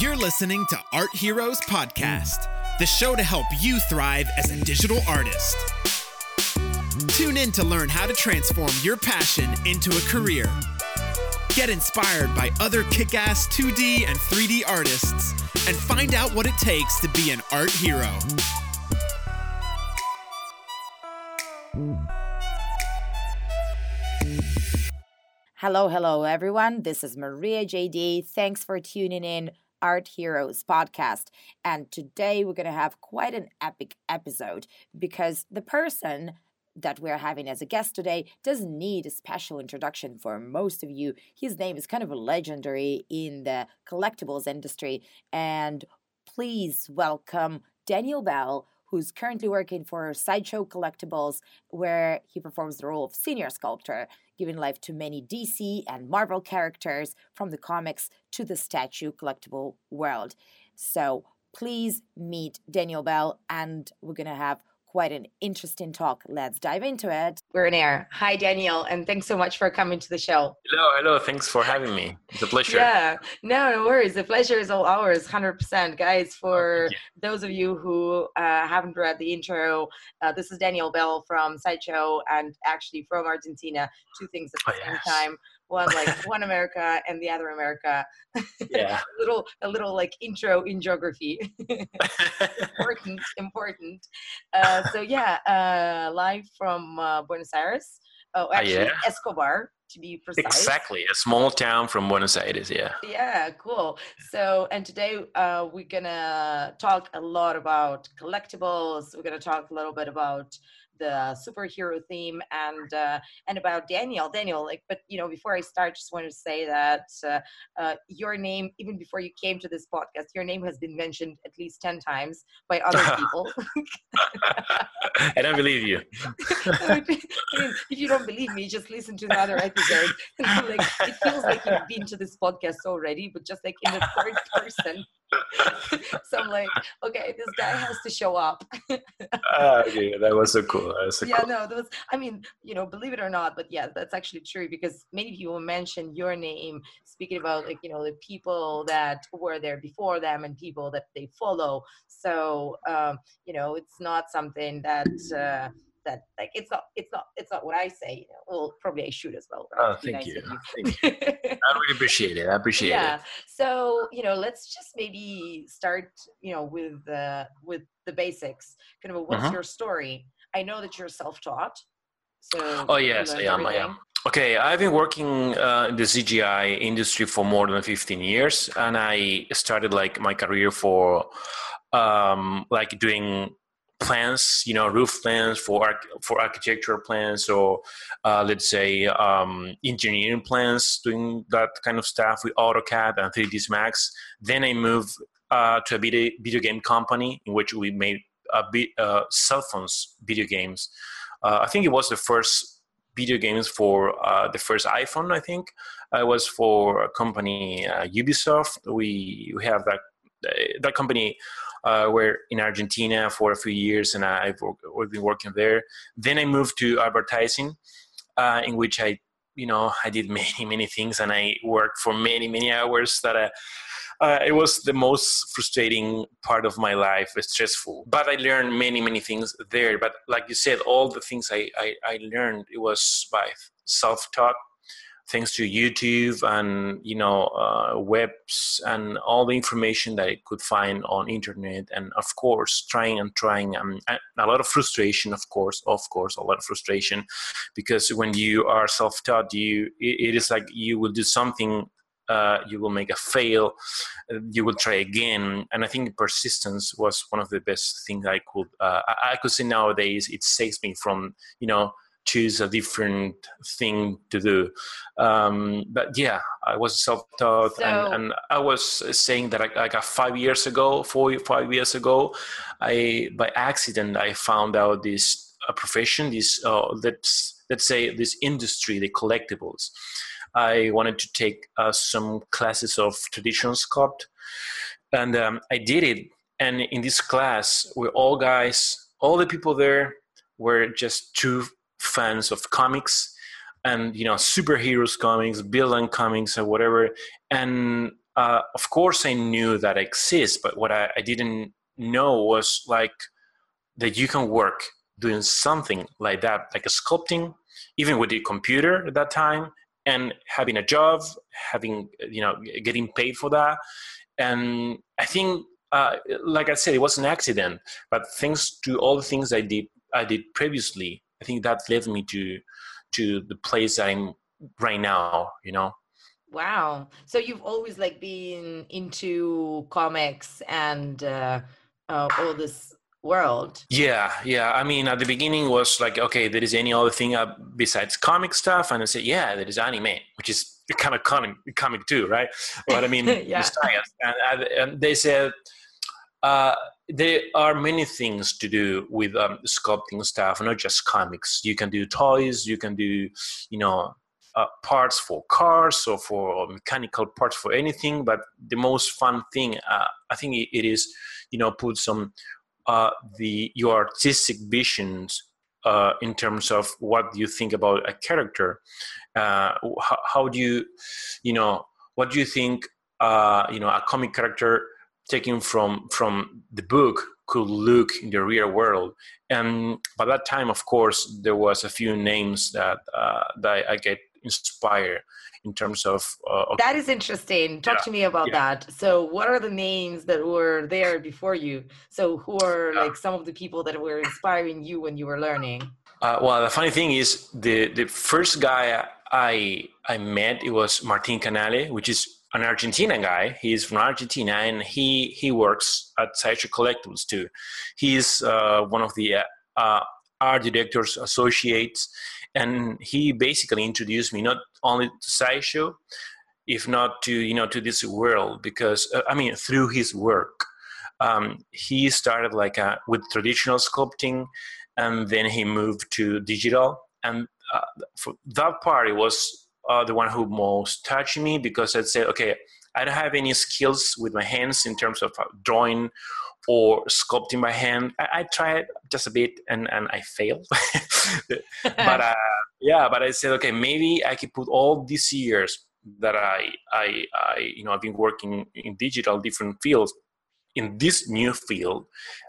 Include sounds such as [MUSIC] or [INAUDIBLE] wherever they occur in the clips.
You're listening to Art Heroes Podcast, the show to help you thrive as a digital artist. Tune in to learn how to transform your passion into a career. Get inspired by other kick ass 2D and 3D artists and find out what it takes to be an art hero. Hello, hello, everyone. This is Maria JD. Thanks for tuning in. Art Heroes podcast. And today we're going to have quite an epic episode because the person that we're having as a guest today doesn't need a special introduction for most of you. His name is kind of legendary in the collectibles industry. And please welcome Daniel Bell, who's currently working for Sideshow Collectibles, where he performs the role of senior sculptor, giving life to many DC and Marvel characters from the comics to the statue collectible world. So please meet Daniel Bell, and we're going to have quite an interesting talk. Let's dive into it. We're in air. Hi, Daniel, and thanks so much for coming to the show. Hello, hello. Thanks for having me. It's a pleasure. Yeah, no, no worries. The pleasure is all ours, 100%. Guys, for those of you who uh, haven't read the intro, uh, this is Daniel Bell from Sideshow and actually from Argentina. Two things at the oh, same yes. time one like [LAUGHS] one America and the other America. Yeah. [LAUGHS] a little a little like intro in geography. [LAUGHS] important, important. Uh, so yeah, uh, live from uh, Buenos Aires. Oh, ah, actually, yeah. Escobar to be precise. Exactly, a small town from Buenos Aires. Yeah. Yeah, cool. So, and today uh, we're gonna talk a lot about collectibles. We're gonna talk a little bit about the superhero theme and uh, and about Daniel. Daniel, like, but you know, before I start, just want to say that uh, uh, your name, even before you came to this podcast, your name has been mentioned at least ten times by other [LAUGHS] people. I don't believe you. [LAUGHS] If you don't believe me, just listen to another episode. [LAUGHS] like, it feels like you've been to this podcast already, but just like in the third person. so I'm like, okay, this guy has to show up. uh, yeah, that was so cool. So yeah, cool. no, was. I mean, you know, believe it or not, but yeah, that's actually true because many people mention your name, speaking about like you know the people that were there before them and people that they follow. So um, you know, it's not something that. Uh, that like it's not it's not it's not what I say. You know, well, probably I should as well. Right? Oh, thank, you. thank you. [LAUGHS] I really appreciate it. I appreciate yeah. it. Yeah. So you know, let's just maybe start. You know, with the with the basics. Kind of, what's uh-huh. your story? I know that you're self-taught. So oh yes, I am. I am. Okay, I've been working uh, in the CGI industry for more than 15 years, and I started like my career for um, like doing plans, you know, roof plans for for architectural plans, or uh, let's say um, engineering plans, doing that kind of stuff with AutoCAD and 3ds Max. Then I moved uh, to a video, video game company in which we made uh, cell phones video games. Uh, I think it was the first video games for uh, the first iPhone. I think it was for a company uh, Ubisoft. We we have that that company uh, were in Argentina for a few years, and I've, I've been working there. Then I moved to advertising, uh, in which I, you know, I did [LAUGHS] many many things, and I worked for many many hours. That I, uh, it was the most frustrating part of my life. Stressful, but I learned many many things there. But like you said, all the things I I, I learned it was by self taught thanks to YouTube and you know uh, webs and all the information that I could find on internet, and of course trying and trying and a lot of frustration, of course, of course, a lot of frustration, because when you are self-taught, you it is like you will do something. Uh, you will make a fail you will try again and i think persistence was one of the best things i could uh, I, I could say nowadays it saves me from you know choose a different thing to do. Um, but yeah, I was self-taught, so, and, and, I was saying that like, like five years ago, four five years ago, I by accident I found out this a profession, this uh, let's let's say this industry, the collectibles. I wanted to take uh, some classes of traditional sculpt, and um, I did it. And in this class, we're all guys, all the people there were just two fans of comics and you know superheroes comics villain comics or whatever and uh, of course I knew that exists, but what I, I didn't know was like that you can work doing something like that, like a sculpting, even with the computer at that time, and having a job, having you know getting paid for that. And I think, uh, like I said, it was an accident, but thanks to all the things I did, I did previously, I think that led me to to the place I'm right now. You know. Wow. So you've always like been into comics and uh, uh, all this world. Yeah, yeah. I mean, at the beginning was like, okay, there is any other thing uh, besides comic stuff, and I said, yeah, there is anime, which is kind of comic, comic too, right? But I mean, [LAUGHS] yeah. and, and, they said uh, there are many things to do with um, sculpting stuff, not just comics. You can do toys, you can do, you know, uh, parts for cars or for mechanical parts for anything. But the most fun thing, uh, I think, it, it is, you know, put some uh, the your artistic visions uh, in terms of what you think about a character. Uh, how, how, do you, you know, what do you think? Uh, you know, a comic character taken from from the book could look in the real world. And by that time, of course, there was a few names that uh, that I get inspired in terms of, uh, that is interesting talk yeah, to me about yeah. that so what are the names that were there before you so who are yeah. like some of the people that were inspiring you when you were learning uh, well the funny thing is the the first guy i i met it was martin canale which is an Argentinian guy. He's from Argentina, and he he works at Sideshow Collectibles too. He's uh, one of the uh, art directors associates, and he basically introduced me not only to sideshow if not to you know to this world because uh, i mean through his work. Um, he started like a, uh, with traditional sculpting and then he moved to digital. And uh, for that part it was uh, the one who most touched me because i said okay i don't have any skills with my hands in terms of uh, drawing or sculpting by hand. I, I tried just a bit and, and I failed. [LAUGHS] but uh, yeah, but I said, okay, maybe I could put all these years that I, I, I, you know, I've been working in digital different fields in this new field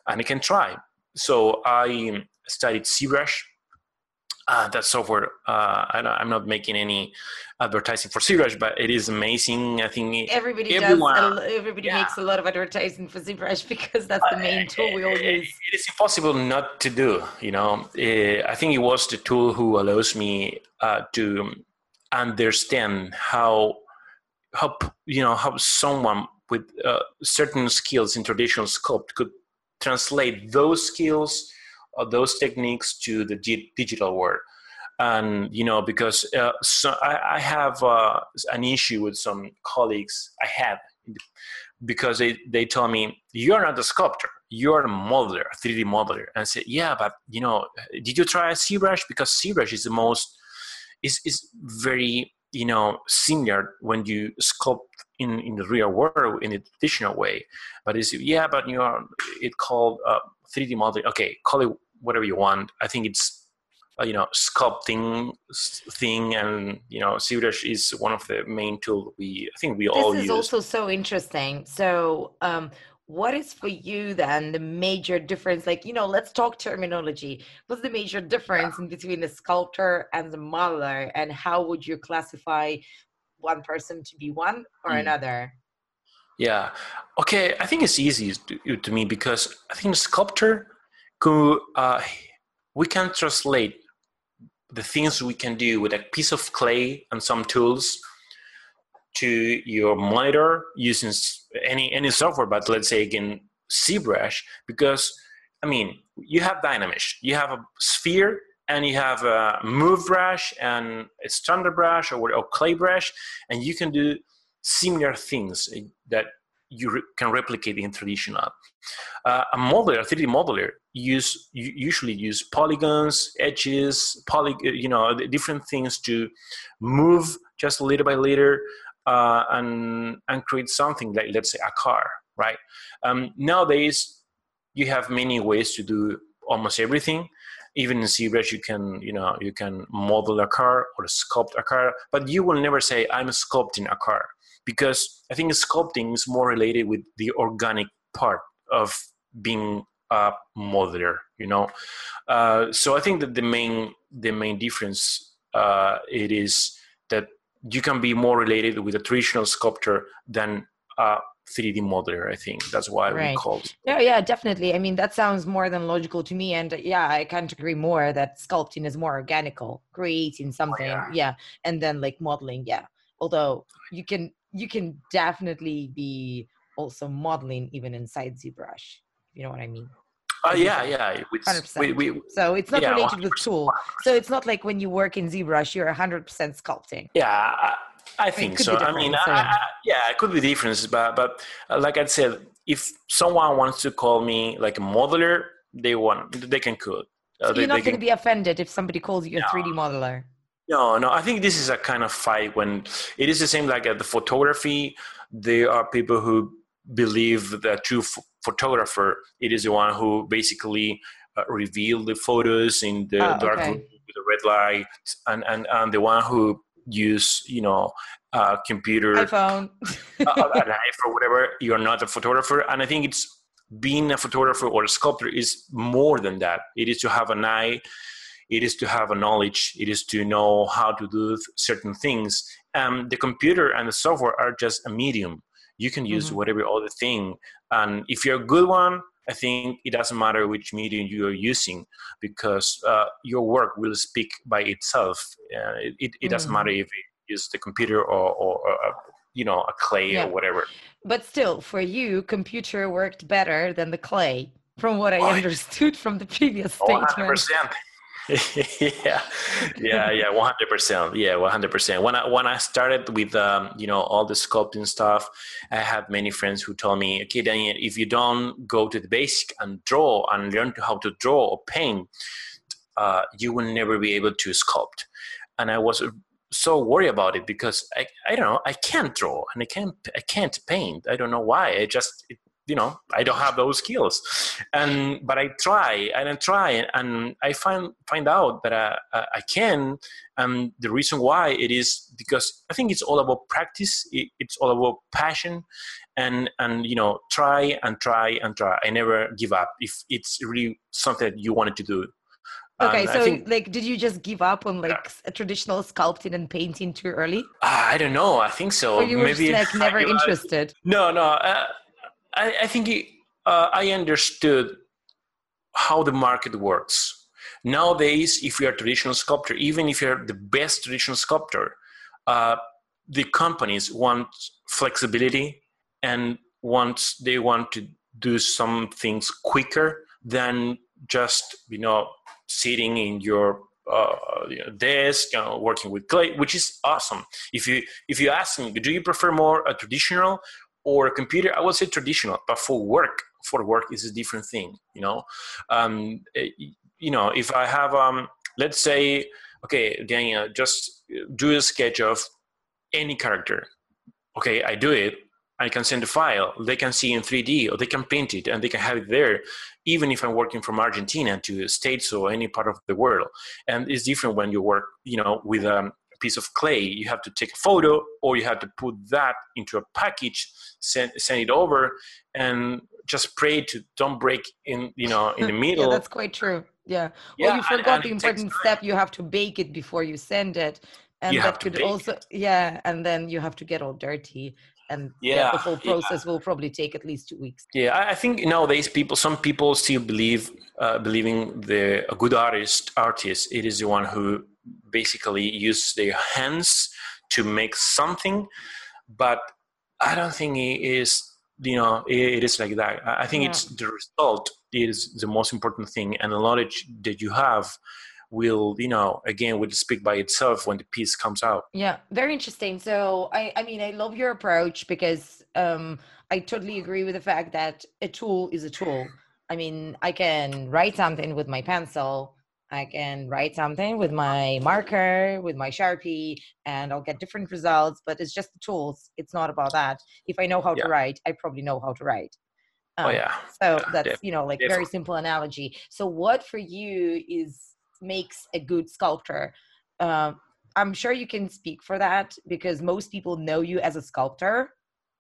and I can try. So I studied ZBrush uh, that software. Uh, I am not making any advertising for ZBrush, but it is amazing. I think everybody everyone, does. Everybody yeah. makes a lot of advertising for ZBrush because that's the main uh, tool we all use. It is impossible not to do. You know, uh, I think it was the tool who allows me uh, to understand how how you know how someone with uh, certain skills in traditional sculpt could translate those skills those techniques to the digital world. And you know because uh, so I, I have uh, an issue with some colleagues i have because they, they told me you're not a sculptor. You're a modeler a 3d modeler. And I said yeah but you know did you try ZBrush? Because ZBrush is the most is is very you know similar when you sculpt in in the real world in a traditional way. But it's yeah but you know it called uh, 3d modeling. Okay call it whatever you want. I think it's uh, you know sculpting thing, and you know ZBrush is one of the main tools we I think we this all use. This is also so interesting. So. Um, what is for you then the major difference like you know let's talk terminology what's the major difference in between the sculptor and the modeler and how would you classify one person to be one or mm. another yeah okay i think it's easy to, to me because i think sculptor could, uh, we can translate the things we can do with a piece of clay and some tools to your monitor using any any software but let's say again ZBrush because I mean you have Dynamesh you have a sphere and you have a move brush and a standard brush or, or clay brush and you can do similar things that you re- can replicate in traditional. Uh, a modeler, a 3D modeler, use usually use polygons, edges, poly, you know, different things to move just a little by little uh, and and create something like let's say a car, right? Um, nowadays, you have many ways to do almost everything. Even in ZBrush, you can you know you can model a car or sculpt a car, but you will never say I'm sculpting a car because I think sculpting is more related with the organic part of being a modeler. You know, uh, so I think that the main the main difference uh, it is that you can be more related with a traditional sculptor than a 3D modeler. I think that's why right. we called. Yeah, yeah, definitely. I mean, that sounds more than logical to me, and yeah, I can't agree more that sculpting is more organical, creating something. Oh, yeah. yeah, and then like modeling. Yeah, although you can you can definitely be also modeling even inside ZBrush. You know what I mean? Uh, yeah, yeah. We, we, so it's not yeah, related 100%. with tool. So it's not like when you work in ZBrush, you're 100% sculpting. Yeah, I, I think so. I mean, so, yeah. I, yeah, it could be different, but but uh, like I said, if someone wants to call me like a modeler, they want they can code. Uh, so they, you're not going to be offended if somebody calls you a 3D modeler. No, no. I think this is a kind of fight when it is the same like at the photography. There are people who believe that true photographer it is the one who basically uh, reveal the photos in the oh, dark okay. room with the red light and, and and the one who use you know uh, computer iphone. uh, [LAUGHS] an or whatever you're not a photographer. And i think it's being a photographer or a sculptor is more than that. It is to have an eye it is to have a knowledge it is to know how to do certain things. Um, the computer and the software are just a medium you can use mm-hmm. whatever other thing and if you're a good one i think it doesn't matter which medium you are using because uh, your work will speak by itself uh, it, it, mm-hmm. doesn't matter mm-hmm. if you use the computer or, or, or uh, you know a clay yeah. or whatever but still for you computer worked better than the clay from what i oh, understood from the previous oh, statement [LAUGHS] yeah, yeah, yeah, one hundred percent. Yeah, one hundred percent. When I when I started with um, you know all the sculpting stuff, I had many friends who told me, "Okay, Daniel, if you don't go to the basic and draw and learn to how to draw or paint, uh, you will never be able to sculpt." And I was so worried about it because I, I don't know I can't draw and I can't I can't paint I don't know why I just it you know i don't have those skills and but i try and i try and i find find out that i, I can and the reason why it is because i think it's all about practice it's all about passion and and you know try and try and try i never give up if it's really something that you wanted to do Okay, so think, like, did you just give up on like a traditional sculpting and painting too early? I don't know. I think so. Or you were Maybe just, like [LAUGHS] never interested. No, no. Uh, I, I think uh, I understood how the market works. Nowadays, if you're a traditional sculptor, even if you're the best traditional sculptor, uh, the companies want flexibility and want they want to do some things quicker than just you know sitting in your uh, you know, desk, you know, working with clay, which is awesome. If you if you ask me, do you prefer more a traditional or computer i would say traditional but for work for work is a different thing you know? Um, eh, you know if i have um, let's say okay daniel just do a sketch of any character. Okay i do it i can send a file they can see in 3d or they can paint it and they can have it there even if i'm working from argentina to the states or any part of the world. And it's different when you work you know with um, piece of clay you have to take a photo or you have to put that into a package send, send it over and just pray to don't break in you know in the [LAUGHS] middle yeah, that's quite true yeah, yeah well you forgot and, the important step you have to bake it before you send it and you that could also it. yeah and then you have to get all dirty and yeah, the whole process yeah. will probably take at least two weeks. Yeah, I think nowadays people, some people still believe, uh, believing the a good artist, artist, it is the one who basically use their hands to make something but i don't think it is you know it is like that. I think yeah. it's the result is the most important thing and the knowledge that you have will you know again will speak by itself when the piece comes out. Yeah very interesting. So i i mean i love your approach because um i totally agree with the fact that a tool is a tool. I mean i can write something with my pencil I can write something with my marker, with my Sharpie, and I'll get different results, but it's just the tools. It's not about that. If I know how yeah. to write, I probably know how to write. Oh, um, oh, yeah. So yeah, that's, you know, like definitely. very simple analogy. So, what for you is makes a good sculptor? Uh, I'm sure you can speak for that because most people know you as a sculptor,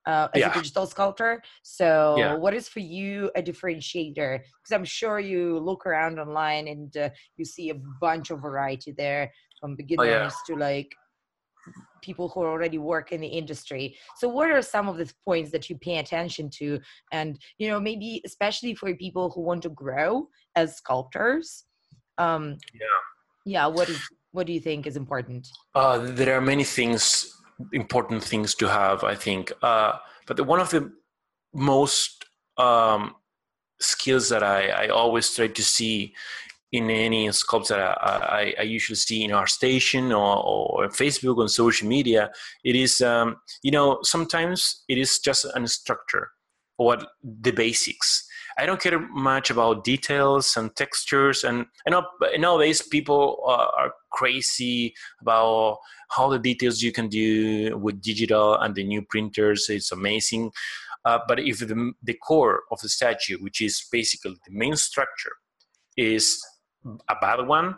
uh, as Yeah. a digital sculptor. So, Yeah. what is for you a differentiator? Because I'm sure you look around online and uh, you see a bunch of variety there, from beginners to like people who already work in the industry. So, what are some of the points that you pay attention to? And you know, maybe especially for people who want to grow as sculptors. Um, Yeah. yeah. What is what do you think is important? Uh, there are many things, important things to have, I think. Uh, but the, one of the most um, skills that I, I always try to see in any sculpts that I, I, I usually see in ArtStation or, or Facebook on social media, it is, um, you know, sometimes it is just an structure, what the basics. I don't care much about details and textures, and I know nowadays people uh, are crazy about how the details you can do with digital and the new printers. It's amazing, uh, but if the, the core of the statue, which is basically the main structure, is a bad one,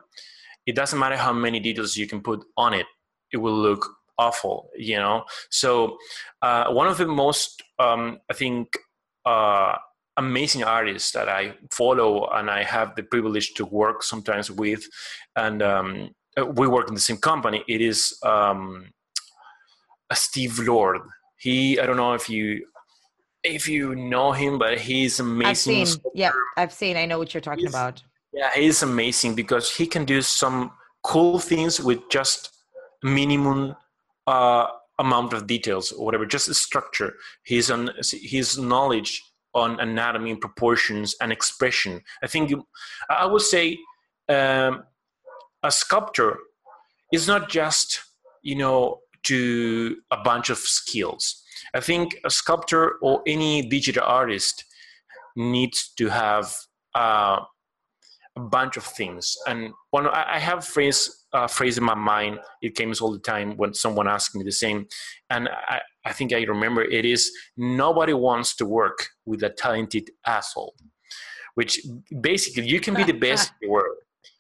it doesn't matter how many details you can put on it; it will look awful. You know. So uh, one of the most, um, I think. Uh, amazing artists that I follow and I have the privilege to work sometimes with, and um, we work in the same company. It is um, Steve Lord. He, I don't know if you if you know him, but he's amazing. I've seen. Yeah, I've seen. I know what you're talking He's- about. Yeah, he's amazing because he can do some cool things with just minimum uh, amount of details or whatever, just a structure. His on his knowledge on anatomy, and proportions, and expression. I think you, I would say um, a sculptor is not just you know to a bunch of skills. I think a sculptor or any digital artist needs to have uh, a bunch of things. And one, I have a phrase, uh, phrase in my mind. It comes all the time when someone asks me the same, and I, I think I remember it is nobody wants to work with a talented asshole. Which basically you can be the best [LAUGHS] in the world,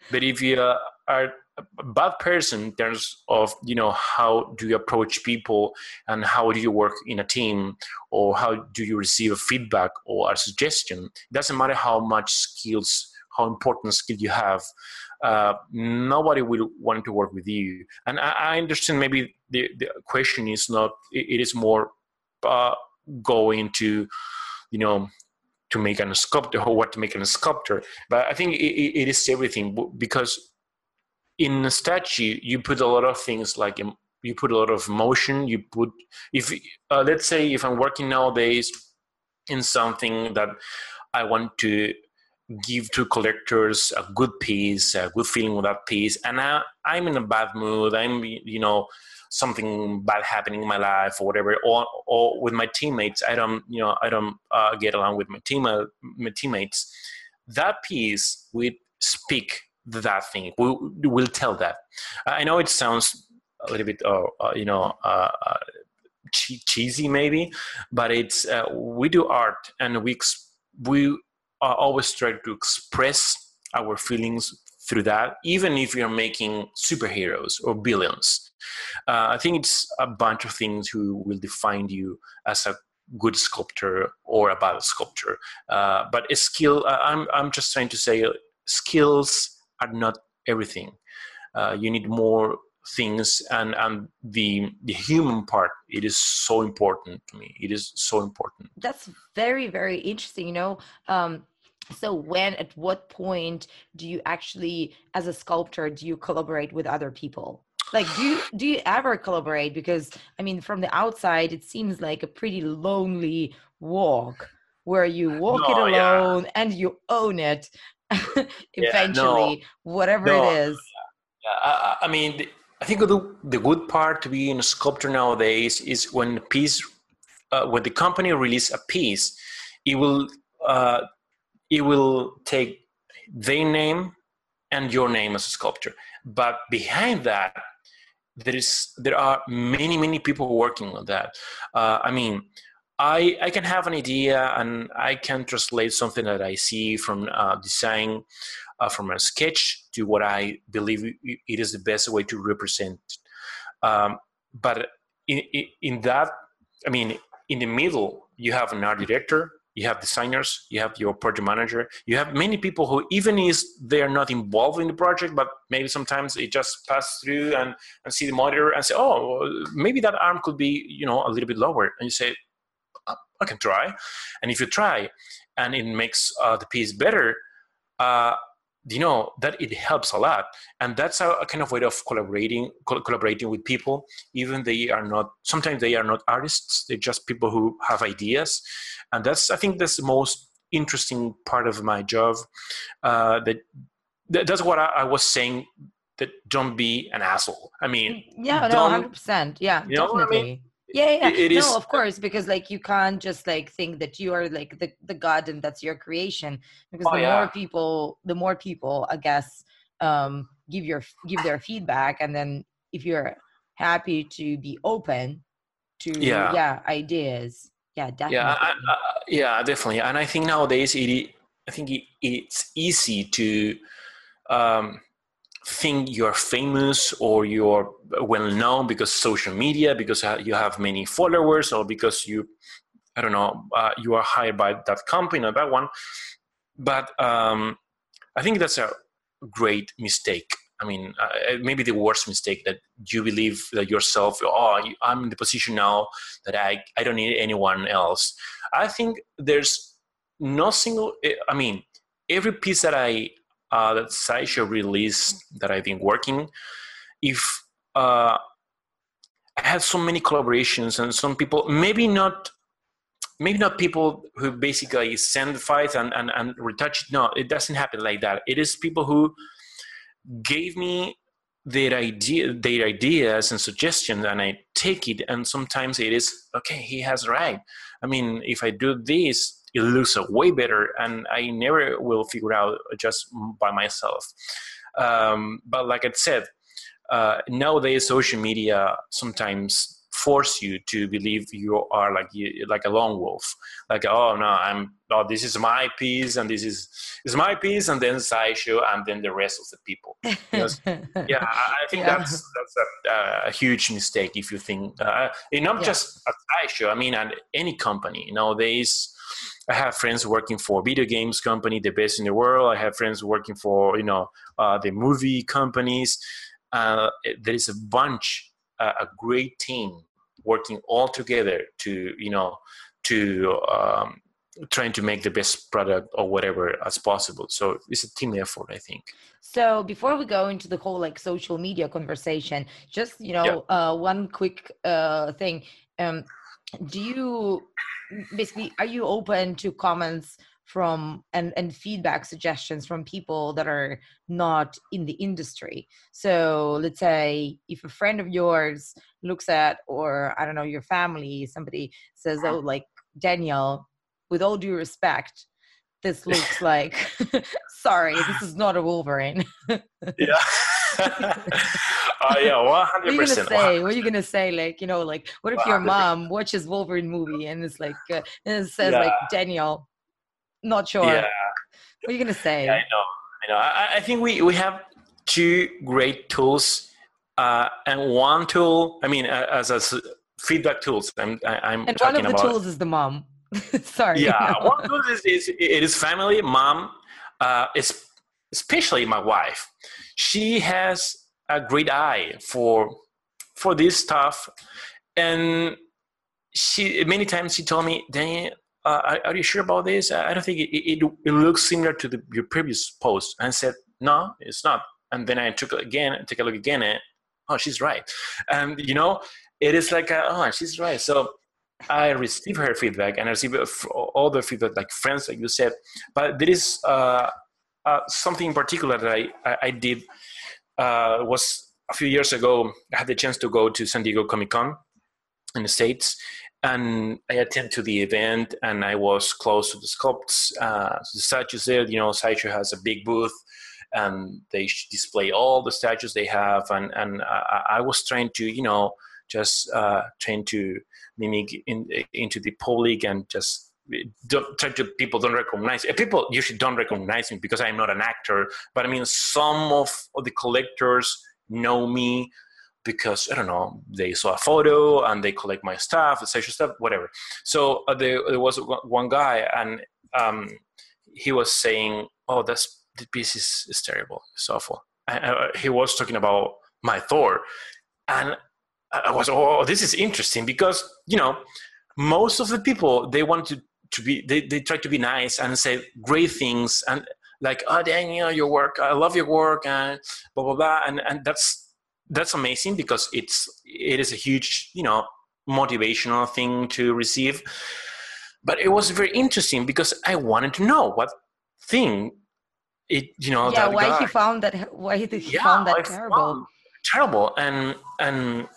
but if you are a bad person in terms of you know how do you approach people and how do you work in a team or how do you receive a feedback or a suggestion it doesn't matter how much skills how important skill you have uh, nobody will want to work with you. And i, I understand maybe the, the question is not it, is more uh, going to you know to make an sculptor or what to make an sculptor. But i think it, it is everything because in a statue you put a lot of things like you put a lot of motion you put if uh, let's say if i'm working nowadays in something that i want to give to collectors a good piece a good feeling with that piece and I, i'm in a bad mood. I'm you know something bad happening in my life or whatever. Or, or with my teammates i don't you know i don't uh, get along with my team uh, my teammates. That piece will speak that thing. Will will tell that. I know it sounds a little bit uh, uh, you know uh, uh, cheesy maybe but it's we do art and we we are always try to express our feelings through that even if you're making superheroes or billions uh, i think it's a bunch of things who will define you as a good sculptor or a bad sculptor. Uh, but a skill uh, I'm, I'm just trying to say uh, skills are not everything. Uh, you need more things and and the the human part it is so important to me. It is so important. That's very, very interesting. You know, um, so when, at what point do you actually, as a sculptor, do you collaborate with other people? Like, do you do you ever collaborate? Because I mean, from the outside, it seems like a pretty lonely walk where you walk No, it yeah. alone and you own it [LAUGHS] eventually, whatever No. it is. Yeah, I, I mean, I think the, the good part to being a sculptor nowadays is when the piece, uh, when the company release a piece, it will uh, it will take their name and your name as a sculptor. But behind that, there is there are many many people working on that. Uh, I mean, I, I can have an idea and I can translate something that I see from uh, design, uh, from a sketch to what I believe it is the best way to represent. Um, but in, in that, I mean, in the middle, you have an art director, you have designers, you have your project manager, you have many people who even is they are not involved in the project, but maybe sometimes they just pass through and, and see the monitor and say, oh, maybe that arm could be, you know, a little bit lower. And you say, I can try. And if you try and it makes uh, the piece better, uh, you know that it helps a lot. And that's a, a kind of way of collaborating co- collaborating with people. Even they are not sometimes they are not artists they're just people who have ideas. And that's i think that's the most interesting part of my job. Uh, that, that that's what I, I was saying that don't be an asshole. I mean yeah no 100% yeah you know definitely I mean? Yeah yeah it, it no is, of course because like you can't just like think that you are like the, the god and that's your creation because oh, the yeah. more people the more people i guess um give your give their feedback and then if you're happy to be open to yeah, yeah ideas yeah definitely yeah I, I, yeah definitely and i think nowadays it i think it, it's easy to um think you're famous or you're well known because social media because you have many followers or because you i don't know uh, you are hired by that company or that one. But um, i think that's a great mistake. I mean uh, maybe the worst mistake that you believe that yourself oh i'm in the position now that i, I don't need anyone else. I think there's no single i mean every piece that i uh, that Sideshow release that I've been working, if uh, I had so many collaborations and some people, maybe not, maybe not people who basically send the files and, and, and retouch it. No, it doesn't happen like that. It is people who gave me their idea, their ideas and suggestions, and I take it. And sometimes it is okay. He has right. I mean, if I do this, it looks way better and i never will figure out just by myself um, but like i said uh, nowadays social media sometimes force you to believe you are like you, like a lone wolf like oh no i'm oh this is my piece and this is is my piece and then sideshow and then the rest of the people because, [LAUGHS] yeah i think yeah. that's that's a, a, huge mistake if you think uh, not yeah. just a sideshow i mean at any company nowadays I have friends working for video games company, the best in the world. I have friends working for you know uh, the movie companies. Uh, there is a bunch, uh, a great team working all together to you know to um, trying to make the best product or whatever as possible. So it's a team effort, I think. So before we go into the whole like social media conversation, just you know, yeah. uh, one quick uh, thing. Um, do you basically are you open to comments from and and feedback suggestions from people that are not in the industry? So let's say if a friend of yours looks at or i don't know your family somebody says oh like daniel with all due respect this looks [LAUGHS] like [LAUGHS] sorry this is not a wolverine. Yeah [LAUGHS] [LAUGHS] uh, yeah, one hundred percent. What are you gonna say? What are you gonna say? Like, you know, like, what if 100%. your mom watches Wolverine movie and it's like, uh, and it says yeah. like Daniel, not sure. Yeah. What are you gonna say? Yeah, I know. I know. I, I think we we have two great tools, uh, and one tool. I mean, as as feedback tools. I'm I, am and one of the about, tools is the mom. [LAUGHS] Sorry. Yeah, no. [LAUGHS] one tool is, is it is family, mom. Uh, especially my wife. She has a great eye for for this stuff, and she many times she told me, "Daniel, uh, are, you sure about this? I don't think it, it, it looks similar to the, your previous post." And I said, "No, it's not." And then I took again, take a look again, and oh, she's right. And you know, it is like, a, oh, she's right. So I receive her feedback and I receive all the feedback, like friends, like you said. But there is uh, uh, something in particular that I, I, did uh, was a few years ago. I had the chance to go to San Diego Comic Con in the States, and I attended to the event, and I was close to the sculpts, uh, the statues there. You know, Sideshow has a big booth, and they display all the statues they have, and and I, I was trying to, you know, just uh, trying to mimic in, into the public and just don't people don't recognize people usually don't recognize me because i'm not an actor but i mean some of, of the collectors know me because I don't know they saw a photo and they collect my stuff, etc. stuff, whatever. So uh, there, there, was one guy and um, he was saying, "Oh, this the piece is, is terrible. It's awful." And, uh, he was talking about my Thor, and I was, "Oh, this is interesting because you know most of the people they want to to be they, they try to be nice and say great things and like oh daniel your work i love your work and blah blah blah. And and that's that's amazing because it's it is a huge you know motivational thing to receive. But it was very interesting because i wanted to know what thing it you know yeah why guy, he found that why he yeah, found that I terrible. found terrible. And and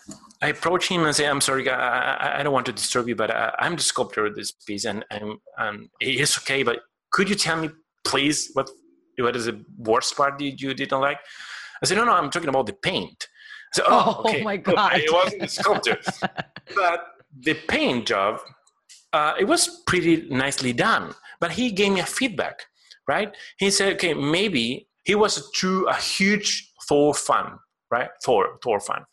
I approach him and say, "I'm sorry, I, I don't want to disturb you, but I, am the sculptor of this piece, and, and and it is okay. But could you tell me, please, what what is the worst part you, you didn't like?" I said, "No, no, I'm talking about the paint." So, oh, oh, okay. my god! It wasn't the sculptor, [LAUGHS] but the paint job, uh, it was pretty nicely done. But he gave me a feedback, right? He said, "Okay, maybe he was a true, a huge Thor fan, right? Thor, Thor fan."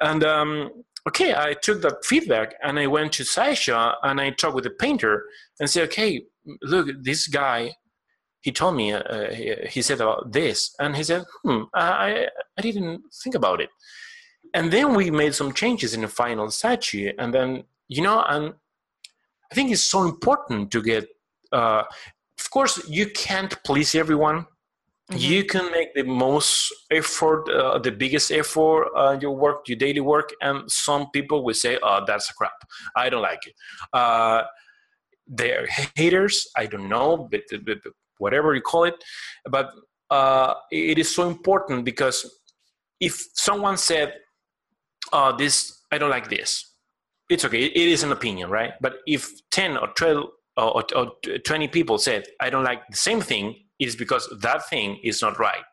And um, okay, I took that feedback and I went to Sideshow and I talked with the painter and said, "Okay, look, this guy." He told me, uh, he, he, said about this, and he said, "Hmm, I, I didn't think about it." and then we made some changes in the final statue and then you know and i think it's so important to get uh, of course you can't please everyone mm-hmm. you can make the most effort uh, the biggest effort uh, your work your daily work and some people will say oh that's crap i don't like it uh, they're haters i don't know but, but, whatever you call it but uh, it is so important because if someone said uh, this I don't like this. It's okay. It is an opinion, right? But if ten or twelve or, or, or twenty people said I don't like the same thing, is because that thing is not right.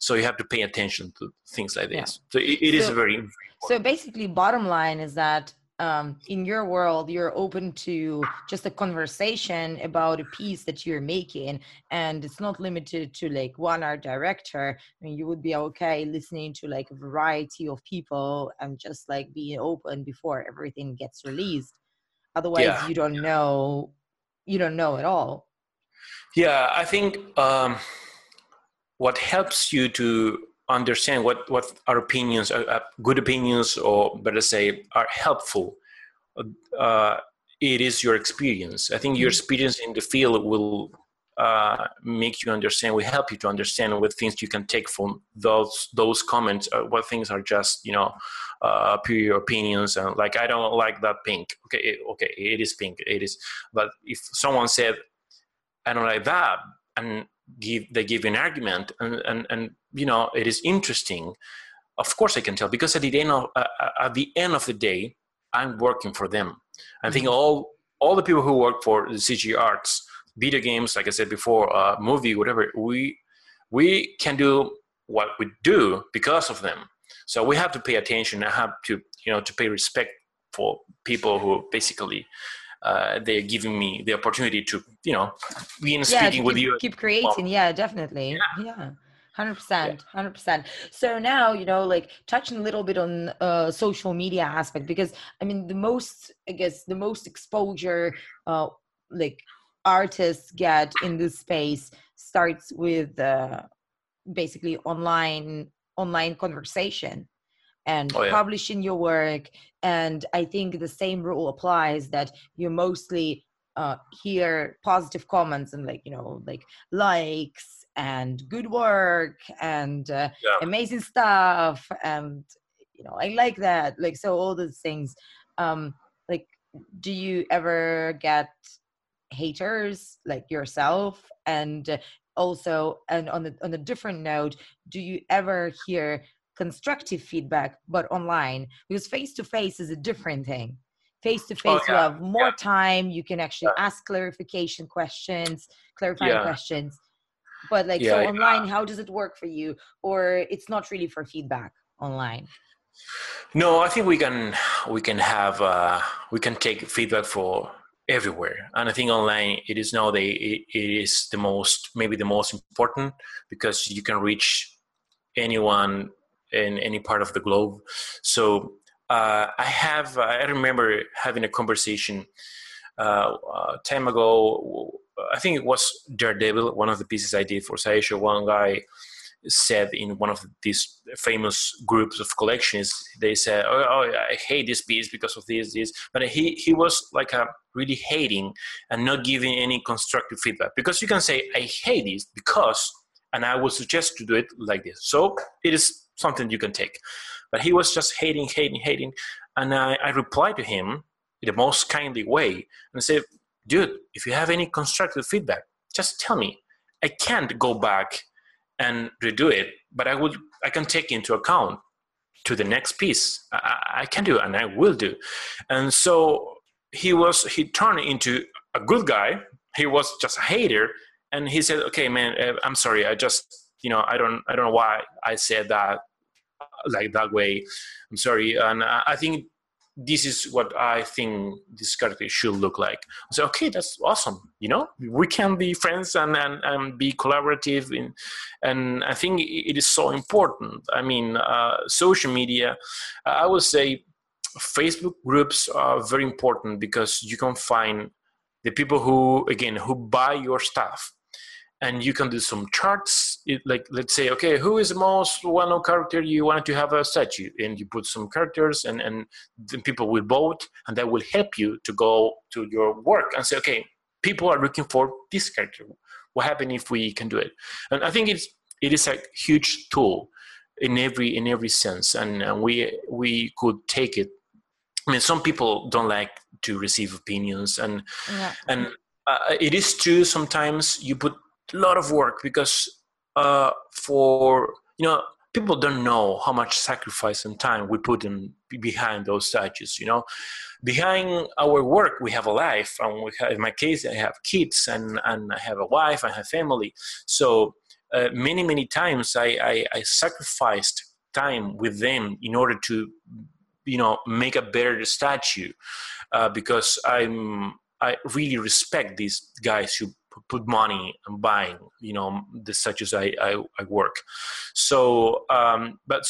So you have to pay attention to things like this. Yeah. So it, it so, is very. Important. So basically, bottom line is that um, in your world you're open to just a conversation about a piece that you're making and it's not limited to like one art director i mean you would be okay listening to like a variety of people and just like being open before everything gets released otherwise yeah. you don't know you don't know at all yeah i think um, what helps you to understand what what our opinions are uh, good opinions or better say are helpful uh, it is your experience i think your mm-hmm. experience in the field will uh, make you understand will help you to understand what things you can take from those those comments uh, what things are just you know uh, pure opinions and like i don't like that pink okay it, okay it is pink it is but if someone said i don't like that and give they give an argument and and, and you know it is interesting. Of course i can tell because at the end of uh, uh at the end of the day i'm working for them. I think mm-hmm. all all the people who work for the cg arts video games like i said before uh, movie whatever we we can do what we do because of them. So we have to pay attention and have to you know to pay respect for people who basically uh, they're giving me the opportunity to you know be in yeah, speaking keep, with you. keep creating. Yeah definitely. yeah. yeah. 100% 100% so now you know like touching a little bit on uh social media aspect because i mean the most i guess the most exposure uh like artists get in this space starts with uh basically online online conversation and oh, yeah. publishing your work and i think the same rule applies that you mostly uh, hear positive comments and like you know like likes and good work and uh, yeah. amazing stuff and you know i like that like so all those things um like do you ever get haters like yourself and also and on the on a different note do you ever hear constructive feedback but online because face to face is a different thing. Face to face you have more yeah. time you can actually yeah. ask clarification questions clarifying yeah. questions. But like so online how does it work for you? Or it's not really for feedback online? No, I think we can we can have uh, we can take feedback for everywhere, and I think online it is now the it, it is the most maybe the most important because you can reach anyone in any part of the globe. So uh, I have I remember having a conversation uh, uh, time ago. I think it was Daredevil, one of the pieces I did for Sideshow. One guy said in one of these famous groups of collections, they said, "Oh, oh I hate this piece because of this, this." But he he was like a really hating and not giving any constructive feedback because you can say, "I hate this because," and I would suggest to do it like this. So it is something you can take. But he was just hating, hating, hating, and I, I replied to him in the most kindly way and said, "Dude, if you have any constructive feedback, just tell me. I can't go back." and redo it, but I would I can take into account to the next piece. I, I can do and I will do. And so he was he turned into a good guy. He was just a hater, and he said, "Okay, man, uh, I'm sorry. I just you know I don't I don't know why I said that like that way. I'm sorry." And I think this is what I think this character should look like. Say, okay, that's awesome. You know, we can be friends and, and, and be collaborative. In, and I think it is so important. I mean, uh, social media, I would say Facebook groups are very important because you can find the people who, again, who buy your stuff and you can do some charts. It, like let's say okay who is the most well-known character you want to have a statue? And you put some characters and and then people will vote and that will help you to go to your work and say okay people are looking for this character. What happens if we can do it? And i think it's it is a huge tool in every in every sense and, and we we could take it. I mean some people don't like to receive opinions and yeah. and uh, it is true sometimes you put lot of work because uh, for you know people don't know how much sacrifice and time we put in behind those statues you know? Behind our work we have a life and we have, in my case i have kids and, and i have a wife i have family. So uh, many many times I, I, I sacrificed time with them in order to you know make a better statue uh, because i'm i really respect these guys who put money and buying you know the such as I, I, I work so um, but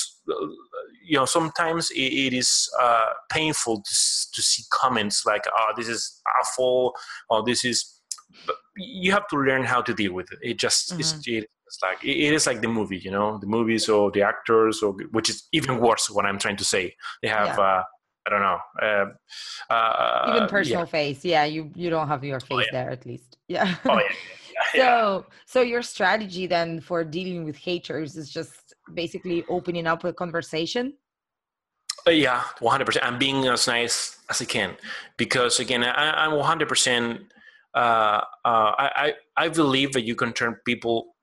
you know sometimes it, it is uh, painful to, to see comments like oh this is awful or this is but you have to learn how to deal with it it just mm-hmm. it's, it's like it is like the movie you know the movies or the actors or which is even worse what i'm trying to say they have yeah. uh, I don't know. Uh, uh, Even personal yeah. face, yeah. You you don't have your oh, face oh, yeah. there at least, yeah. Oh [LAUGHS] yeah. so so your strategy then for dealing with haters is just basically opening up a conversation. Uh, yeah, one hundred percent. I'm being as nice as I can because again, I, am one hundred percent. Uh, uh, I I believe that you can turn people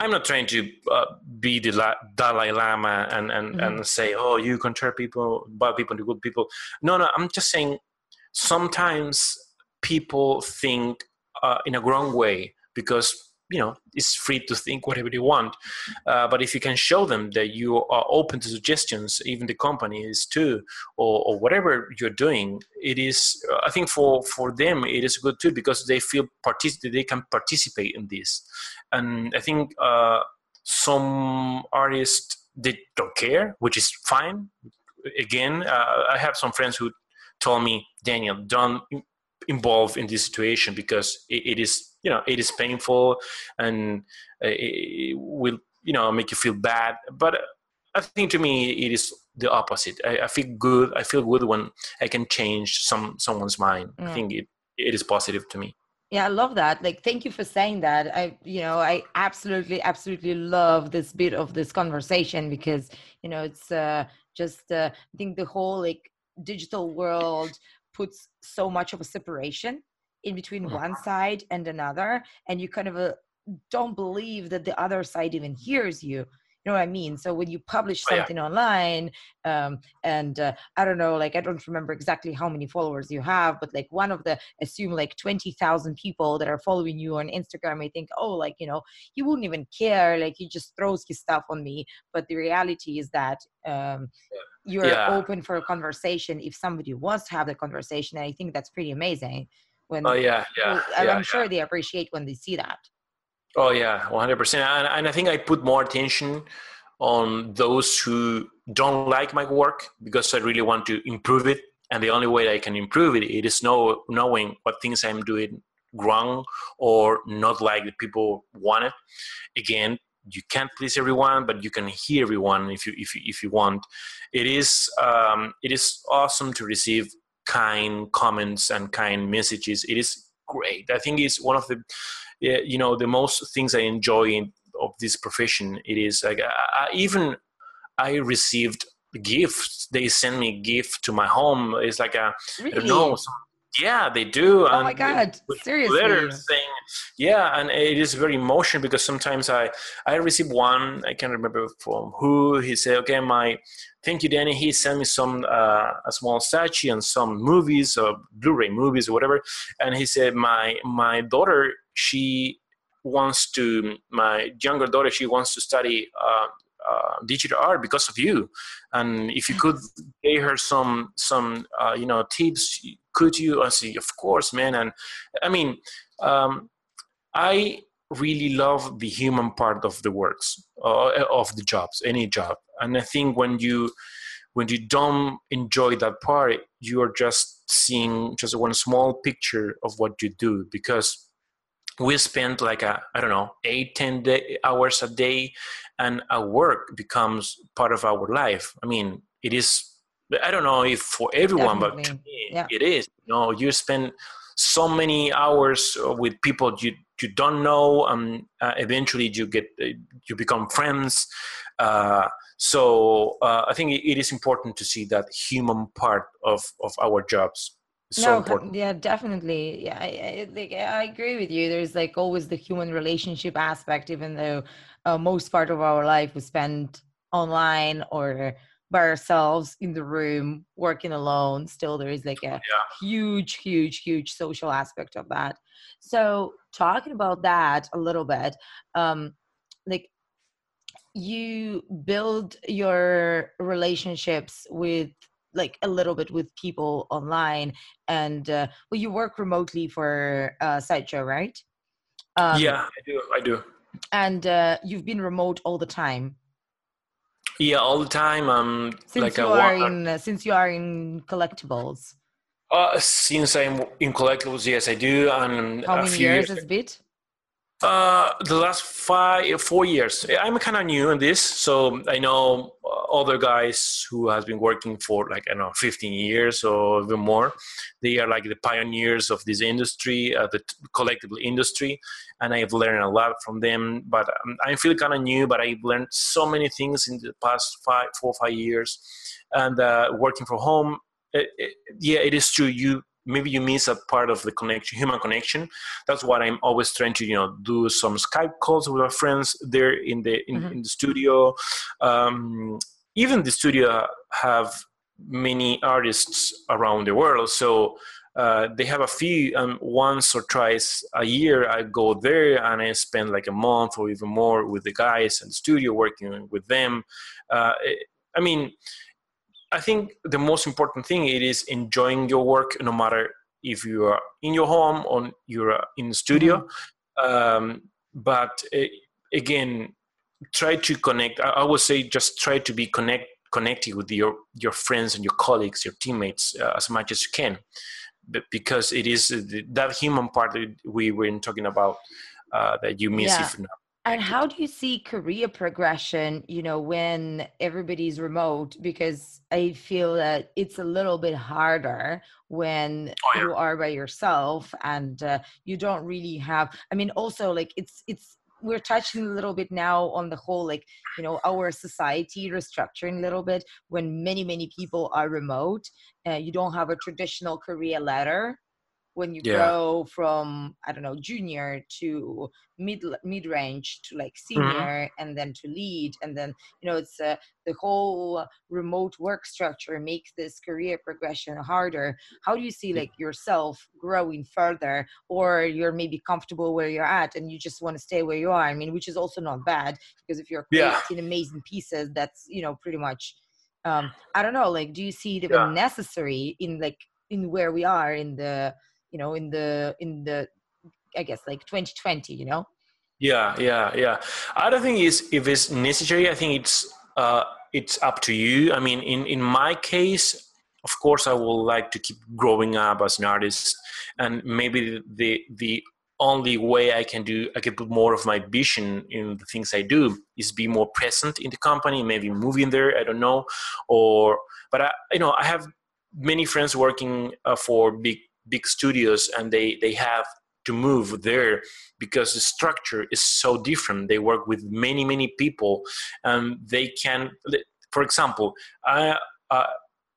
I'm not trying to uh, be the Dalai Lama and and, mm-hmm. and say, oh, you turn people, bad people into good people. No, no, I'm just saying sometimes people think uh, in a wrong way because you know it's free to think whatever they want. Uh, but if you can show them that you are open to suggestions even the company is too or, or whatever you're doing it is uh, i think for for them it is good too because they feel partic- they can participate in this. And i think uh, some artists they don't care which is fine. Again uh, i have some friends who told me daniel don't involve in this situation because it, it is you know it is painful and it will you know make you feel bad. But i think to me it is the opposite. I, I feel good i feel good when i can change some someone's mind. Mm. i think it, it is positive to me. Yeah i love that. Like thank you for saying that. I you know i absolutely absolutely love this bit of this conversation because you know it's uh just uh, i think the whole like digital world puts so much of a separation in between mm-hmm. one side and another and you kind of uh, don't believe that the other side even hears you you know what i mean so when you publish something oh, yeah. online um, and uh, i don't know like i don't remember exactly how many followers you have but like one of the assume like 20000 people that are following you on instagram may think oh like you know he wouldn't even care like he just throws his stuff on me but the reality is that um, you're yeah. open for a conversation if somebody wants to have the conversation and i think that's pretty amazing when oh yeah yeah, i'm yeah, sure yeah. they appreciate when they see that. Oh yeah 100% and, and i think i put more attention on those who don't like my work because i really want to improve it and the only way i can improve it, it is know, knowing what things i'm doing wrong or not like the people want it. Again you can't please everyone but you can hear everyone if you if you, if you want. It is um, it is awesome to receive kind comments and kind messages. It is great. I think it's one of the you know the most things i enjoy in, of this profession. It is like I, I even i received gifts. They send me gift to my home. It's like a really? I don't know yeah, they do. Oh my god! Seriously. Letters saying, yeah, and it is very emotional because sometimes I I receive one I can't remember from who he said, okay, my thank you, Danny. He sent me some uh, a small statue and some movies or Blu-ray movies or whatever, and he said my my daughter she wants to my younger daughter she wants to study uh, uh, digital art because of you and if you could [LAUGHS] give her some some uh, you know tips could you i say of course man and i mean um, i really love the human part of the works uh, of the jobs any job. And i think when you when you don't enjoy that part you are just seeing just one small picture of what you do because we spend like a i don't know eight ten day, hours a day and our work becomes part of our life. I mean it is i don't know if for everyone Definitely. but to me yeah. it is you know you spend so many hours with people you you don't know and uh, eventually you get uh, you become friends uh, so uh, i think it is important to see that human part of of our jobs so no, important. yeah, definitely. Yeah, I, I, I, agree with you. There's like always the human relationship aspect, even though uh, most part of our life we spend online or by ourselves in the room working alone. Still, there is like a yeah. huge, huge, huge social aspect of that. So, talking about that a little bit, um, like you build your relationships with like a little bit with people online and uh, well you work remotely for uh, sideshow right um, yeah i do i do and uh, you've been remote all the time yeah all the time um since like you are in uh, since you are in collectibles. Uh since i'm in collectibles yes i do and how many years, has it been uh, the last five, four years. I'm kind of new in this, so I know other guys who has been working for like I don't know 15 years or even more. They are like the pioneers of this industry, uh, the collectible industry, and I've learned a lot from them. But um, I feel kind of new, but I've learned so many things in the past five, four, five years, and uh, working from home. It, it, yeah, it is true. You maybe you miss a part of the connection human connection. That's what i'm always trying to you know do some skype calls with our friends there in the in, mm-hmm. in the studio. Um, even the studio have many artists around the world. So uh, they have a few um, once or twice a year i go there and i spend like a month or even more with the guys in the studio working with them. Uh, i mean I think the most important thing it is enjoying your work, no matter if you are in your home or you're in the studio. Mm-hmm. Um, but uh, again, try to connect. I, I, would say just try to be connect connected with your your friends and your colleagues, your teammates uh, as much as you can, but because it is uh, that human part that we were talking about uh, that you miss yeah. if not and how do you see career progression, you know, when everybody's remote? Because I feel that it's a little bit harder when oh, yeah. you are by yourself and uh, you don't really have, I mean, also like it's, it's, we're touching a little bit now on the whole like you know our society restructuring a little bit when many many people are remote uh, you don't have a traditional career ladder when you yeah. grow from i don't know junior to mid mid range to like mm-hmm. senior mm-hmm. and then to lead and then you know it's uh, the whole remote work structure makes this career progression harder how do you see like yourself growing further or you're maybe comfortable where you're at and you just want to stay where you are i mean which is also not bad because if you're creating yeah. amazing pieces that's you know pretty much um i don't know like do you see it yeah. necessary in like in where we are in the you know in the in the i guess like 2020 you know yeah yeah yeah i don't think it's if it's necessary i think it's uh it's up to you i mean in in my case of course i would like to keep growing up as an artist and maybe the the only way I can do I can put more of my vision in the things I do is be more present in the company, maybe moving there. I don't know, or but I you know I have many friends working uh, for big big studios, and they they have to move there because the structure is so different. They work with many many people, and they can. For example, uh,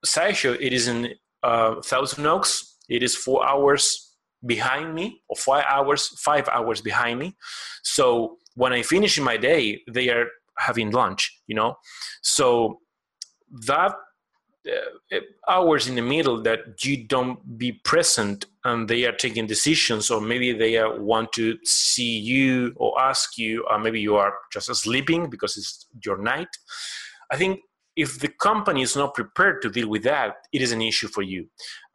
Sideshow it is in uh, Thousand Oaks. It is four hours behind me or five hours five hours behind me so when i finish my day they are having lunch you know so that uh, hours in the middle that you don't be present and they are taking decisions or maybe they uh, want to see you or ask you or maybe you are just sleeping because it's your night i think if the company is not prepared to deal with that it is an issue for you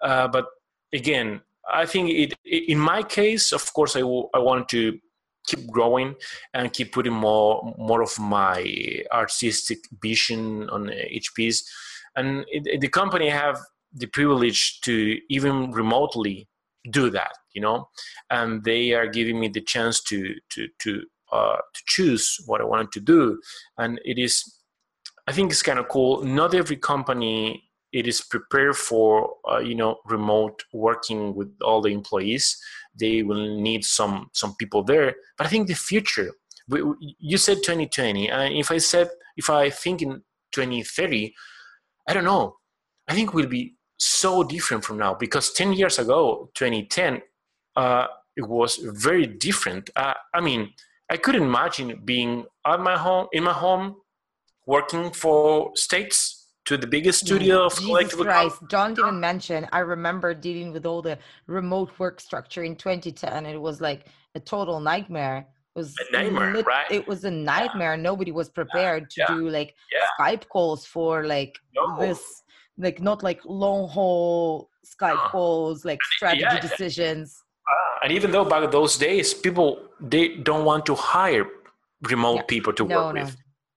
uh, but again I think it, in my case, of course, I, w- I want to keep growing and keep putting more more of my artistic vision on each piece. And it, the company have the privilege to even remotely do that, you know, and they are giving me the chance to to to uh, to choose what I wanted to do, and it is. I think it's kind of cool. Not every company it is prepared for uh, you know remote working with all the employees they will need some some people there but i think the future you said 2020 and if i said if i think in 2030 i don't know. I think we'll be so different from now because 10 years ago 2010 uh, it was very different. Uh, i mean i couldn't imagine being at my home in my home working for states to the biggest studio of collective Christ, don't even mention i remember dealing with all the remote work structure in 2010 it was like a total nightmare was a nightmare lit- right it was a nightmare yeah. nobody was prepared to yeah. do like skype calls for like no. this like not like long haul skype uh, calls like strategy decisions uh, and even though back those days people they don't want to hire remote people to no, work no. with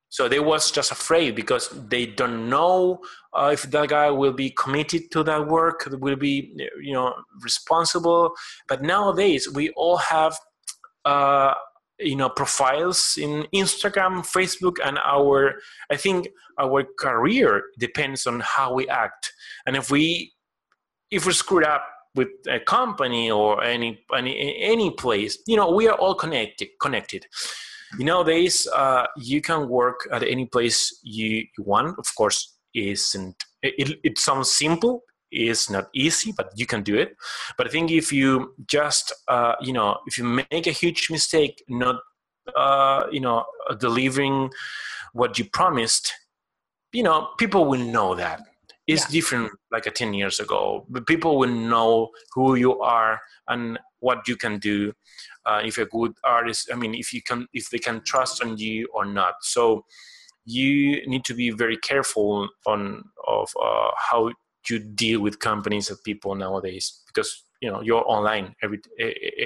so they was just afraid because they don't know uh, if that guy will be committed to that work, will be you know responsible. But nowadays we all have uh, you know profiles in Instagram, Facebook, and our I think our career depends on how we act. And if we if we screwed up with a company or any any any place, you know we are all connected connected nowadays uh, you can work at any place you, you want of course isn't it, it sounds simple it's not easy but you can do it. But i think if you just uh, you know if you make a huge mistake not uh, you know delivering what you promised you know people will know that. It's yeah. different like a 10 years ago but people will know who you are and what you can do uh, if you're a good artist i mean if you can if they can trust on you or not. So you need to be very careful on of uh, how you deal with companies and people nowadays because you know you're online every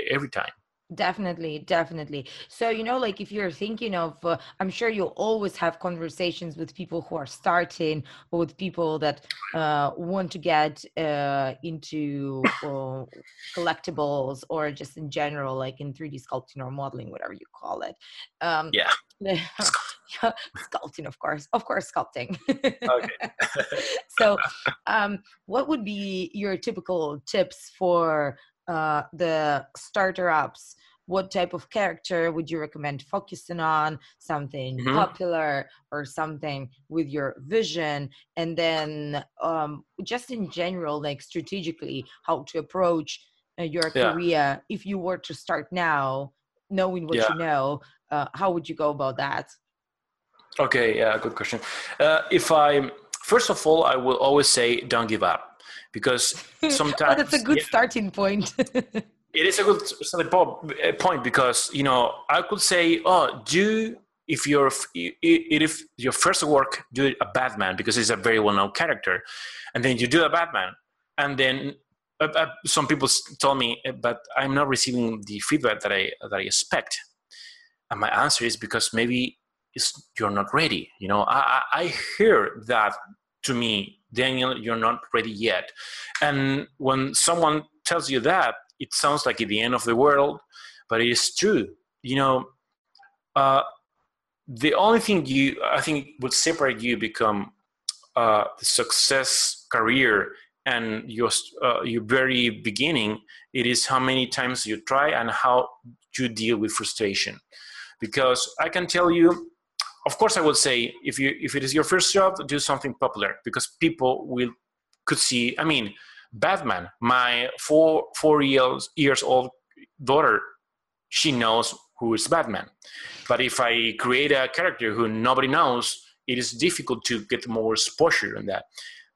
every time. Definitely definitely. So you know like if you're thinking of uh, i'm sure you'll always have conversations with people who are starting or with people that uh, want to get uh, into uh, collectibles or just in general like in 3d sculpting or modeling whatever you call it. Um, yeah [LAUGHS] [LAUGHS] sculpting of course. Of course sculpting. Okay. [LAUGHS] So um, what would be your typical tips for uh, the starter ups what type of character would you recommend focusing on? Something mm-hmm. popular or something with your vision? And then um, just in general like strategically how to approach uh, your yeah. career. If you were to start now knowing what yeah. you know uh, how would you go about that okay yeah good question. Uh, if i first of all i will always say don't give up because [LAUGHS] sometimes oh, that's a good yeah, starting point. [LAUGHS] it is a good starting point because you know I could say, oh, do if your if your first work do a Batman because it's a very well known character, and then you do a Batman, and then uh, uh, some people told me, uh, but I'm not receiving the feedback that I that I expect, and my answer is because maybe you're not ready. You know, I I hear that to me, Daniel, you're not ready yet, and when someone tells you that, it sounds like at the end of the world, but it is true. You know, uh, the only thing you I think would separate you become uh, the success career and your uh, your very beginning. It is how many times you try and how you deal with frustration. Because I can tell you, of course, I would say if you if it is your first job, do something popular because people will could see. I mean, Batman. My four four years years old daughter, she knows who is Batman. But if I create a character who nobody knows, it is difficult to get more exposure on that.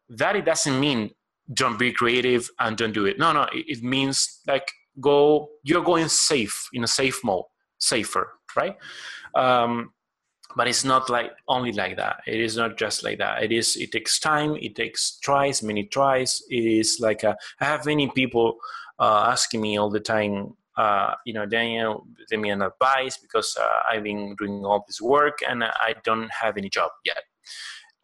That it doesn't mean don't be creative and don't do it. No, no, it, means like go. You're going safe in a safe mode, safer, right? Um, but it's not like only like that. It is not just like that. It is. It takes time. It takes tries, many tries. It is like a, I have many people uh, asking me all the time uh, you know, Daniel, give me an advice because uh, I've been doing all this work and I don't have any job yet.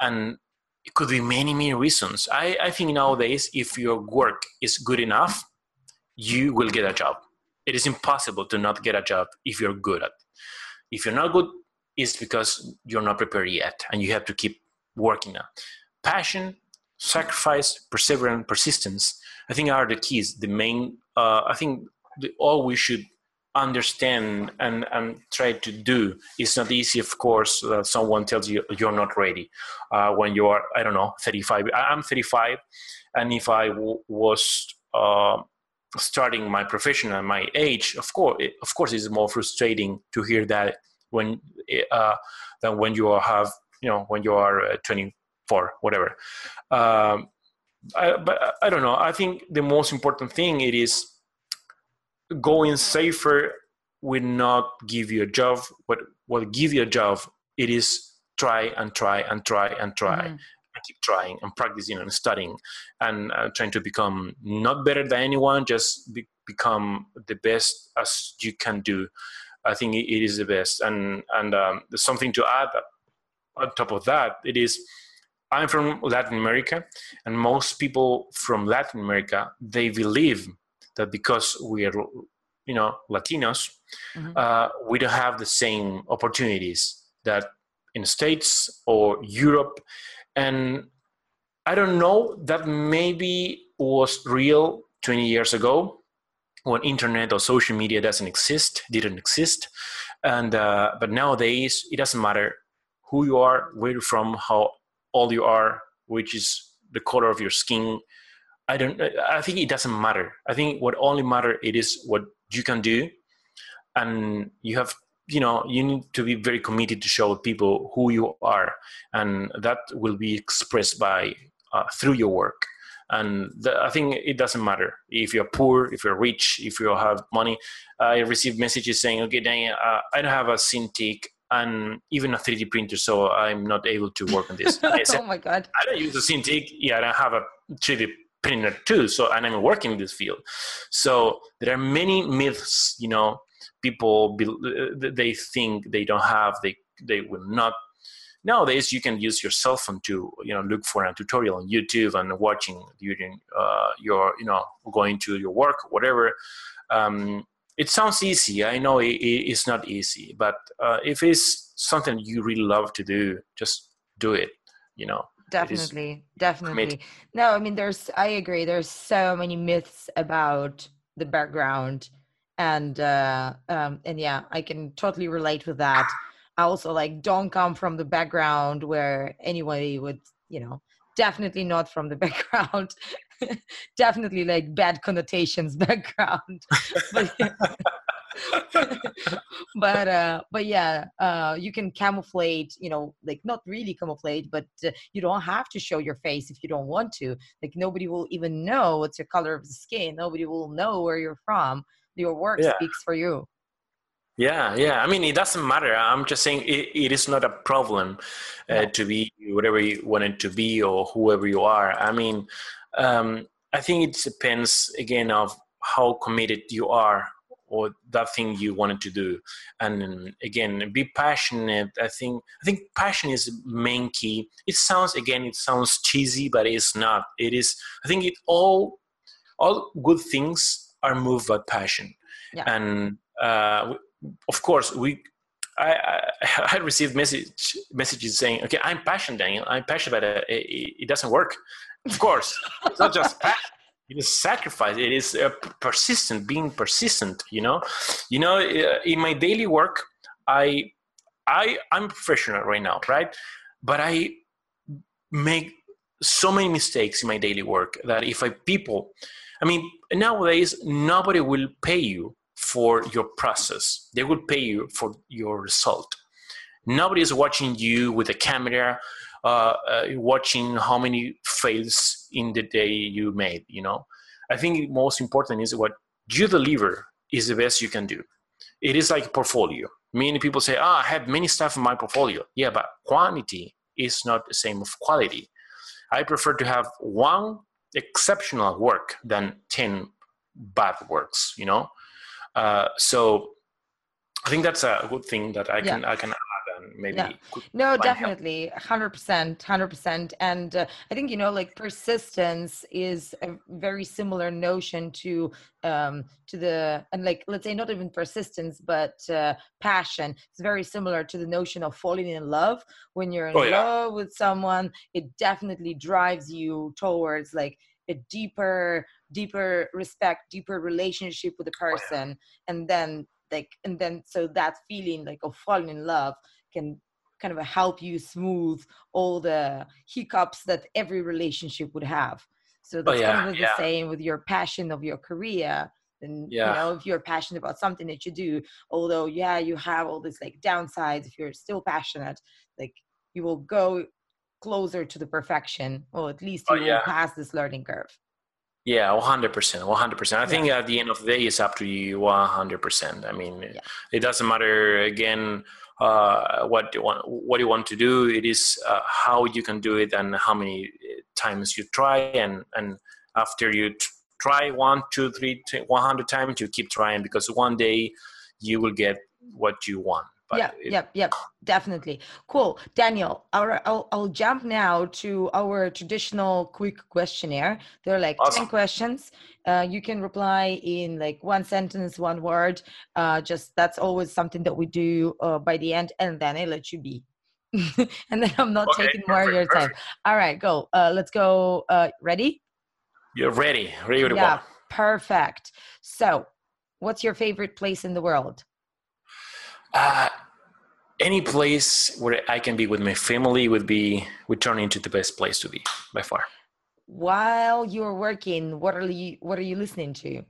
And it could be many, many reasons. I, I think nowadays, if your work is good enough, you will get a job. It is impossible to not get a job if you're good at. it. If you're not good, it's because you're not prepared yet, and you have to keep working on. Passion, sacrifice, perseverance, persistence. I think are the keys. The main. Uh, I think the, all we should understand and, and try to do is not easy of course uh, someone tells you you're not ready uh, when you are i don't know 35 i'm 35 and if I w- was uh, starting my profession at my age of course of course it's more frustrating to hear that when uh, than when you have you know when you are uh, 24 whatever. Um, I, but i don't know. I think the most important thing it is going safer will not give you a job. But will give you a job it is try and try and try and try mm-hmm. and keep trying and practicing and studying and uh, trying to become not better than anyone just be- become the best as you can do i think it is the best and and um, there's something to add on top of that it is i'm from latin america and most people from latin america they believe that because we are you know latinos mm-hmm. uh, we don't have the same opportunities that in states or europe and i don't know that maybe was real 20 years ago when internet or social media doesn't exist didn't exist and uh, but nowadays it doesn't matter who you are where you're from how old you are which is the color of your skin I don't. I think it doesn't matter. I think what only matter it is what you can do, and you have. You know, you need to be very committed to show people who you are, and that will be expressed by uh, through your work. And the, I think it doesn't matter if you're poor, if you're rich, if you have money. I receive messages saying, "Okay, Daniel, uh, I don't have a Cintiq and even a 3D printer, so I'm not able to work on this. [LAUGHS] oh my god! I don't use a Cintiq. Yeah, I don't have a 3D printer too. So, and I'm working in this field. So there are many myths. You know, people be, they think they don't have, they they will not. Nowadays, you can use your cell phone to you know look for a tutorial on YouTube and watching during uh, your you know going to your work, whatever. Um, it sounds easy. I know it, it's not easy, but uh, if it's something you really love to do, just do it. You know, definitely definitely no i mean there's i agree there's so many myths about the background and uh um and yeah i can totally relate with that also like don't come from the background where anybody would you know definitely not from the [LAUGHS] background. Definitely like bad connotations [LAUGHS] background. But, [LAUGHS] but uh but yeah uh you can camouflage you know like not really camouflage but uh, you don't have to show your face if you don't want to. Like nobody will even know what's your color of the skin. Nobody will know where you're from. Your work yeah. speaks for you Yeah, yeah. I mean, it doesn't matter. I'm just saying it, it is not a problem uh, yeah. to be whatever you wanted to be or whoever you are. I mean, um, I think it depends again of how committed you are or that thing you wanted to do and again be passionate i think i think passion is main key it sounds again it sounds cheesy but it's not it is i think it all all good things are moved by passion yeah. and uh, of course we I, I, [LAUGHS] I received message messages saying, "Okay, I'm passionate, Daniel. I'm passionate, but uh, it, it, doesn't work." Of course, it's not just passion [LAUGHS] it is sacrifice. It is uh, persistent being persistent you know? You know uh, in my daily work i i i'm professional right now right? But i make so many mistakes in my daily work that if i people i mean nowadays nobody will pay you for your process. They will pay you for your result. Nobody is watching you with a camera uh, uh, watching how many fails in the day you made you know? I think most important is what you deliver is the best you can do. It is like a portfolio. Many people say ah oh, i have many stuff in my portfolio. Yeah but quantity is not the same of quality. I prefer to have one exceptional work than 10 bad works you know uh, so i think that's a good thing that i can yeah. i can add and maybe yeah. no definitely 100% 100% and uh, i think you know like persistence is a very similar notion to um to the and like let's say not even persistence but uh, passion it's very similar to the notion of falling in love when you're in oh, yeah. love with someone it definitely drives you towards like a deeper deeper respect deeper relationship with the person oh, yeah. and then like and then so that feeling like of falling in love can kind of help you smooth all the hiccups that every relationship would have. So oh, that's oh, yeah, kind of yeah. the same with your passion of your career. And yeah. you know, if you're passionate about something that you do, although yeah, you have all these like downsides, if you're still passionate, like you will go closer to the perfection, or at least you oh, will pass this learning curve. Yeah, 100%. 100%. I yeah. think at the end of the day, it's up to you 100%. I mean, yeah. it doesn't matter, again, uh, what you want what you want to do it is uh, how you can do it and how many uh, times you try and and after you try one two three 100 times you keep trying because one day you will get what you want but yeah, it, yep, yep, definitely. Cool. Daniel, our, I'll, I'll jump now to our traditional quick questionnaire. There are like awesome. 10 questions. Uh, you can reply in like one sentence, one word. Uh, just that's always something that we do uh, by the end, and then I let you be. [LAUGHS] and then I'm not okay, taking more perfect, of your time. All right, go. Uh, let's go. Uh, ready? You're ready. Ready to yeah, Perfect. So, what's your favorite place in the world? Uh, any place where I can be with my family would be would turn into the best place to be by far. While you're working, what are you what are you listening to?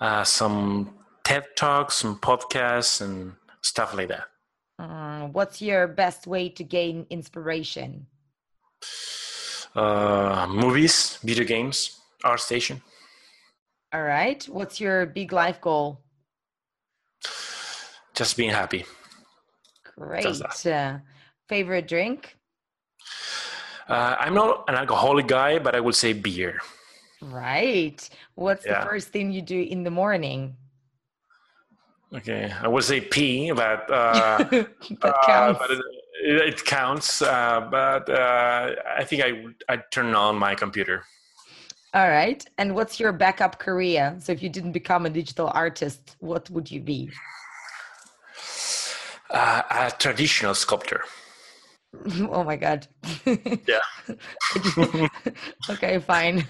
Uh, some TED talks, some podcasts, and stuff like that. Uh, what's your best way to gain inspiration? Uh, movies, video games, ArtStation. All right. What's your big life goal? Just being happy. Great. Uh, favorite drink? Uh, I'm not an alcoholic guy, but I would say beer. Right. What's yeah. the first thing you do in the morning? Okay, I would say pee, but uh, [LAUGHS] that uh, counts. but it, it counts. Uh, but uh, I think I I turn on my computer. All right. And what's your backup career? So if you didn't become a digital artist, what would you be? Uh, a traditional sculptor. [LAUGHS] Oh my god. [LAUGHS] yeah. [LAUGHS] okay, fine.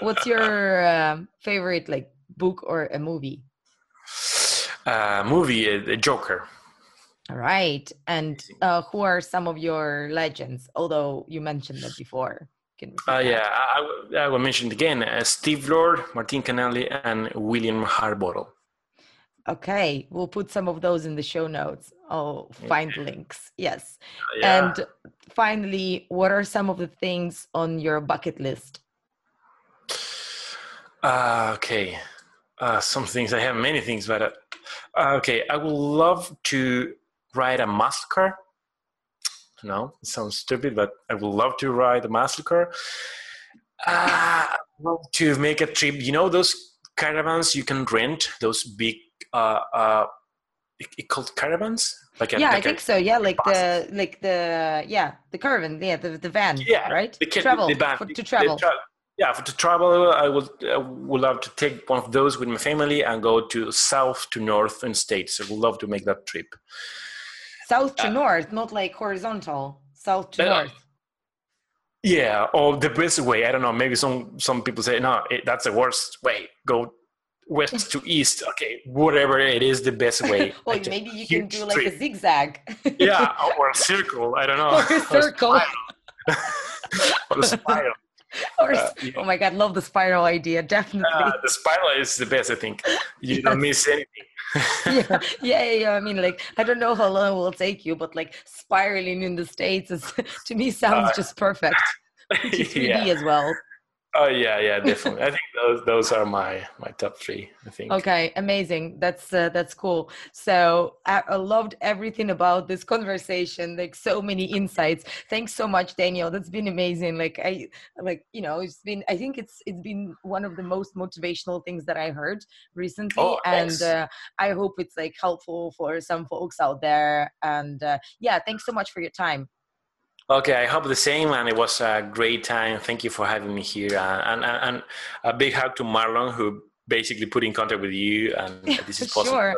What's your uh, favorite like book or a movie? Uh, movie, uh, The Joker. All right. And uh, who are some of your legends? Although you mentioned that before. Uh, yeah, I, I, will mention it again. Uh, Steve Lord, Martin Canale, and William Harbottle. Okay, we'll put some of those in the show notes. Oh, find links. Yes. Uh, yeah. And finally, what are some of the things on your bucket list? Uh, okay. Uh, some things I have many things, but uh, Uh, okay, I would love to ride a muscle car. No, it sounds stupid, but I would love to ride a muscle car. Uh, to make a trip. You know those caravans you can rent? Those big, uh, uh, it, called caravans. Like a, yeah, like I think so. Yeah, like bus. the like the yeah the caravan. Yeah, the the van. Yeah, right. The, travel the van, for, to travel. Tra- yeah, for to travel, I would I would love to take one of those with my family and go to south to north in states. I would love to make that trip. South to uh, north, not like horizontal. South to uh, north. Yeah, or the best way. I don't know. Maybe some some people say no, it, that's the worst way. Go west to east. Okay, whatever it is, the best way. [LAUGHS] well, like maybe you can do like trip. a zigzag. [LAUGHS] yeah, or a circle. I don't know. [LAUGHS] Or a circle. or a spiral. or, uh, yeah. Oh my God, love the spiral idea. Definitely. Uh, the spiral is the best, I think. You yes. don't miss anything. yeah. yeah, yeah, I mean, like, I don't know how long it will take you, but like spiraling in the States is, to me sounds uh, just perfect. Which 3D yeah. as well. Oh yeah, yeah, definitely. I think those those are my my top three. I think. Okay, amazing. That's uh, that's cool. So I, I, loved everything about this conversation. Like so many insights. Thanks so much, Daniel. That's been amazing. Like I like you know it's been. I think it's it's been one of the most motivational things that I heard recently, oh, and uh, I hope it's like helpful for some folks out there. And uh, yeah, thanks so much for your time. Okay, I hope the same, and it was a great time. Thank you for having me here, uh, and and, and a big hug to Marlon, who basically put in contact with you, and [LAUGHS] this is possible. sure,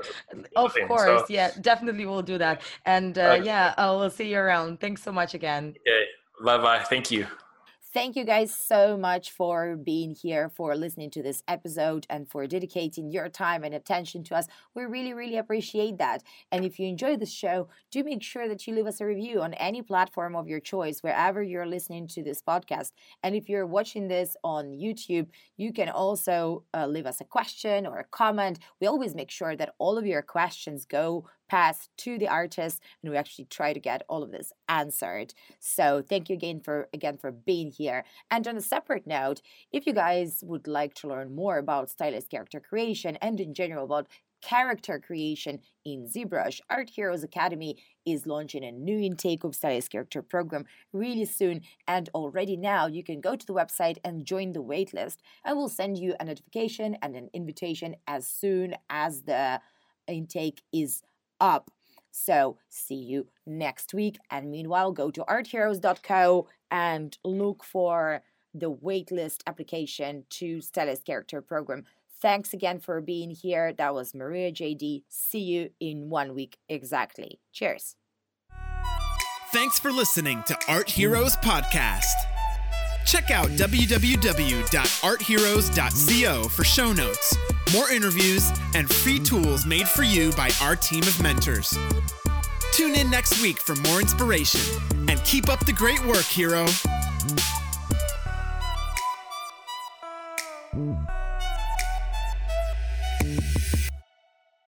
of course, so, yeah, definitely we'll do that, and uh, okay. yeah, I will see you around. Thanks so much again. Okay, bye bye. Thank you. Thank you guys so much for being here, for listening to this episode, and for dedicating your time and attention to us. We really, really appreciate that. And if you enjoy the show, do make sure that you leave us a review on any platform of your choice, wherever you're listening to this podcast. And if you're watching this on YouTube, you can also uh, leave us a question or a comment. We always make sure that all of your questions go pass to the artist and we actually try to get all of this answered so thank you again for again for being here and on a separate note if you guys would like to learn more about stylized character creation and in general about character creation in ZBrush, Art Heroes Academy is launching a new intake of Stylized Character program really soon. And already now, you can go to the website and join the waitlist. I will send you a notification and an invitation as soon as the intake is up. So, see you next week. And meanwhile, go to artheroes.co and look for the waitlist application to Stylized Character Program. Thanks again for being here. That was Maria JD. See you in one week exactly. Cheers. Thanks for listening to Art Heroes Podcast. Check out www.artheroes.co for show notes, more interviews, and free tools made for you by our team of mentors. Tune in next week for more inspiration and keep up the great work, hero.